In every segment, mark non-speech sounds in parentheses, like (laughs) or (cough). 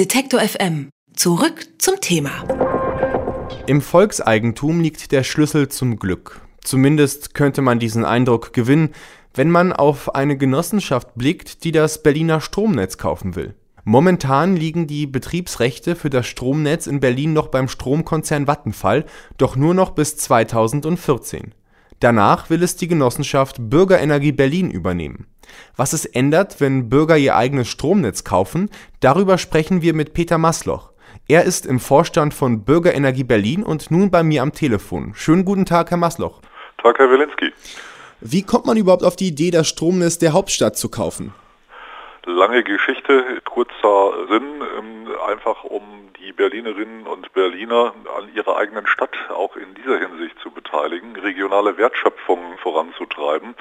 Detektor FM. Zurück zum Thema. Im Volkseigentum liegt der Schlüssel zum Glück. Zumindest könnte man diesen Eindruck gewinnen, wenn man auf eine Genossenschaft blickt, die das Berliner Stromnetz kaufen will. Momentan liegen die Betriebsrechte für das Stromnetz in Berlin noch beim Stromkonzern Vattenfall, doch nur noch bis 2014. Danach will es die Genossenschaft Bürgerenergie Berlin übernehmen. Was es ändert, wenn Bürger ihr eigenes Stromnetz kaufen, darüber sprechen wir mit Peter Masloch. Er ist im Vorstand von Bürgerenergie Berlin und nun bei mir am Telefon. Schönen guten Tag, Herr Masloch. Tag, Herr Wilinski. Wie kommt man überhaupt auf die Idee, das Stromnetz der Hauptstadt zu kaufen? Lange Geschichte, kurzer Sinn, ähm, einfach um die Berlinerinnen und Berliner an ihrer eigenen Stadt auch in dieser Hinsicht zu beteiligen, regionale Wertschöpfung voranzutreiben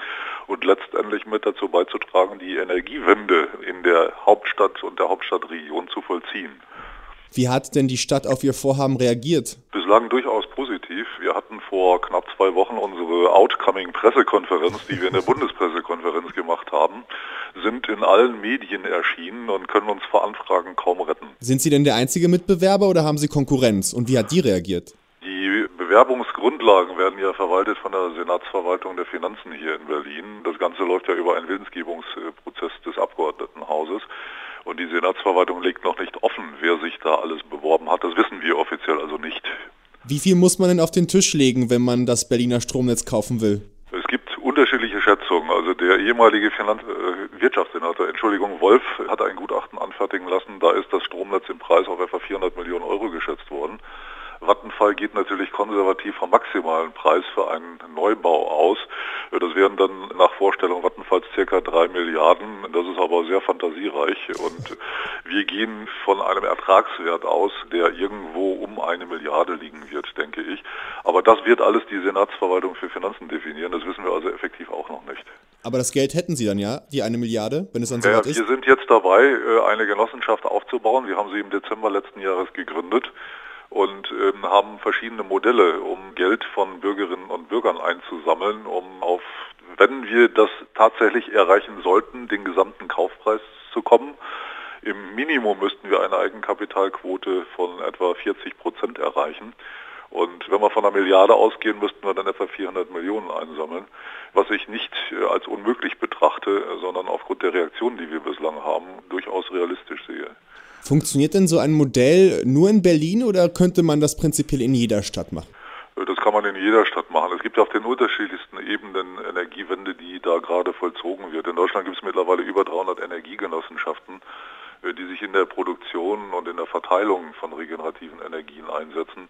und letztendlich mit dazu beizutragen, die Energiewende in der Hauptstadt und der Hauptstadtregion zu vollziehen. Wie hat denn die Stadt auf Ihr Vorhaben reagiert? Bislang durchaus positiv. Wir hatten vor knapp zwei Wochen unsere Outcoming-Pressekonferenz, die wir in der (laughs) Bundespressekonferenz gemacht haben, sind in allen Medien erschienen und können uns vor Anfragen kaum retten. Sind Sie denn der einzige Mitbewerber oder haben Sie Konkurrenz? Und wie hat die reagiert? Die Bewerbungsgrundlagen werden ja verwaltet von der Senatsverwaltung der Finanzen hier in Berlin. Das Ganze läuft ja über einen Willensgebungsprozess des Abgeordnetenhauses. Und die Senatsverwaltung legt noch nicht offen, wer sich da alles beworben hat. Das wissen wir offiziell also nicht. Wie viel muss man denn auf den Tisch legen, wenn man das Berliner Stromnetz kaufen will? Es gibt unterschiedliche Schätzungen. Also der ehemalige Finanz Wirtschaftssenator, Entschuldigung, Wolf, hat ein Gutachten anfertigen lassen. Da ist das Stromnetz im Preis auf etwa 400 Millionen Euro geschätzt worden. Vattenfall geht natürlich konservativ vom maximalen Preis für einen Neubau aus. Das wären dann nach Vorstellung Vattenfalls circa drei Milliarden. Das ist aber sehr fantasiereich und wir gehen von einem Ertragswert aus, der irgendwo um eine Milliarde liegen wird, denke ich. Aber das wird alles die Senatsverwaltung für Finanzen definieren. Das wissen wir also effektiv auch noch nicht. Aber das Geld hätten Sie dann ja, die eine Milliarde, wenn es dann ja, soweit ist? Wir sind jetzt dabei, äh, eine Genossenschaft aufzubauen. Wir haben sie im Dezember letzten Jahres gegründet und ähm, haben verschiedene Modelle, um Geld von Bürgerinnen und Bürgern einzusammeln, um auf, wenn wir das tatsächlich erreichen sollten, den gesamten Kaufpreis zu kommen. Im Minimum müssten wir eine Eigenkapitalquote von etwa 40 Prozent erreichen. Und wenn wir von einer Milliarde ausgehen, müssten wir dann etwa 400 Millionen einsammeln, was ich nicht äh, als unmöglich betrachte, sondern aufgrund der Reaktionen, die wir bislang haben, durchaus realistisch sehe. Funktioniert denn so ein Modell nur in Berlin oder könnte man das prinzipiell in jeder Stadt machen? Das kann man in jeder Stadt machen. Es gibt auf den unterschiedlichsten Ebenen Energiewende, die da gerade vollzogen wird. In Deutschland gibt es mittlerweile über 300 Energiegenossenschaften, äh, die sich in der Produktion und in der Verteilung von regenerativen Energien einsetzen.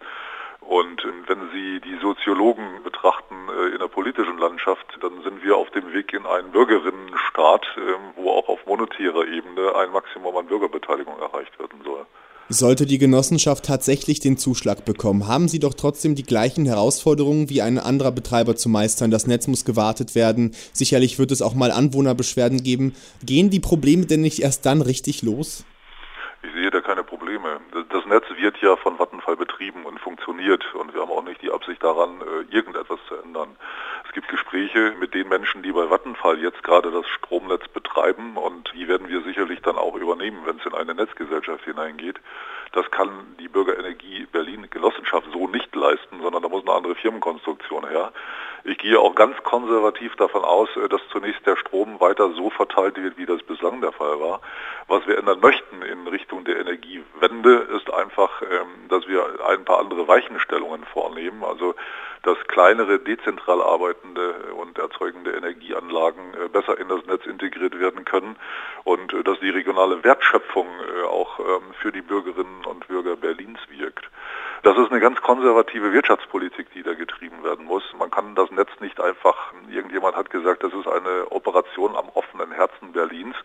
Und äh, wenn Sie die Soziologen betrachten äh, in der politischen Landschaft, dann sind wir auf dem Weg in einen Bürgerinnenstaat, ähm, wo auch auf monetärer Ebene ein Maximum an Bürgerbeteiligung erreicht werden soll. Sollte die Genossenschaft tatsächlich den Zuschlag bekommen, haben Sie doch trotzdem die gleichen Herausforderungen wie ein anderer Betreiber zu meistern. Das Netz muss gewartet werden. Sicherlich wird es auch mal Anwohnerbeschwerden geben. Gehen die Probleme denn nicht erst dann richtig los? Ich sehe da keine Probleme. Das Netz wird ja von Vattenfall betrieben und funktioniert und wir haben auch nicht die Absicht daran, äh, irgendetwas zu ändern. Es gibt Gespräche mit den Menschen, die bei Vattenfall jetzt gerade das Stromnetz betreiben und die werden wir sicherlich dann auch übernehmen, wenn es in eine Netzgesellschaft hineingeht. Das kann die Bürgerenergie Berlin Genossenschaft so nicht leisten, sondern da muss eine andere Firmenkonstruktion her. Ich gehe auch ganz konservativ davon aus, äh, dass zunächst der Strom weiter so verteilt wird, wie das bislang der Fall war. Was wir ändern möchten in Richtung der Energiewende ist einfach, ähm, dass wir ein paar andere Weichenstellungen vornehmen. Also dass kleinere, dezentral arbeitende und erzeugende Energieanlagen äh, besser in das Netz integriert werden können und äh, dass die regionale Wertschöpfung auch ähm, für die Bürgerinnen und Bürger Berlins wirkt. Das ist eine ganz konservative Wirtschaftspolitik, die da getrieben werden muss. Man kann das Netz nicht einfach, irgendjemand hat gesagt, das ist eine Operation am offenen Herzen Berlins.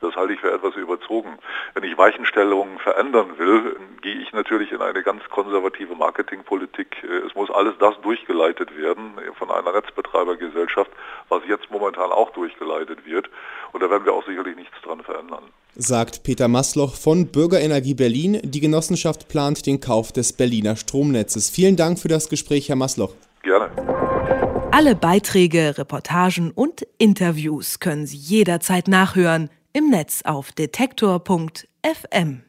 Das halte ich für etwas überzogen. Wenn ich Weichenstellungen verändern will, gehe ich natürlich in eine ganz konservative Marketingpolitik. Es muss alles das durchgeleitet werden von einer Netzbetreibergesellschaft, was jetzt momentan auch durchgeleitet wird. Und da werden wir auch sicherlich nichts dran verändern. Sagt Peter Masloch von Bürgerenergie Berlin. Die Genossenschaft plant den Kauf des Berliner Stromnetzes. Vielen Dank für das Gespräch, Herr Masloch. Gerne. Alle Beiträge, Reportagen und Interviews können Sie jederzeit nachhören im Netz auf detektor.fm.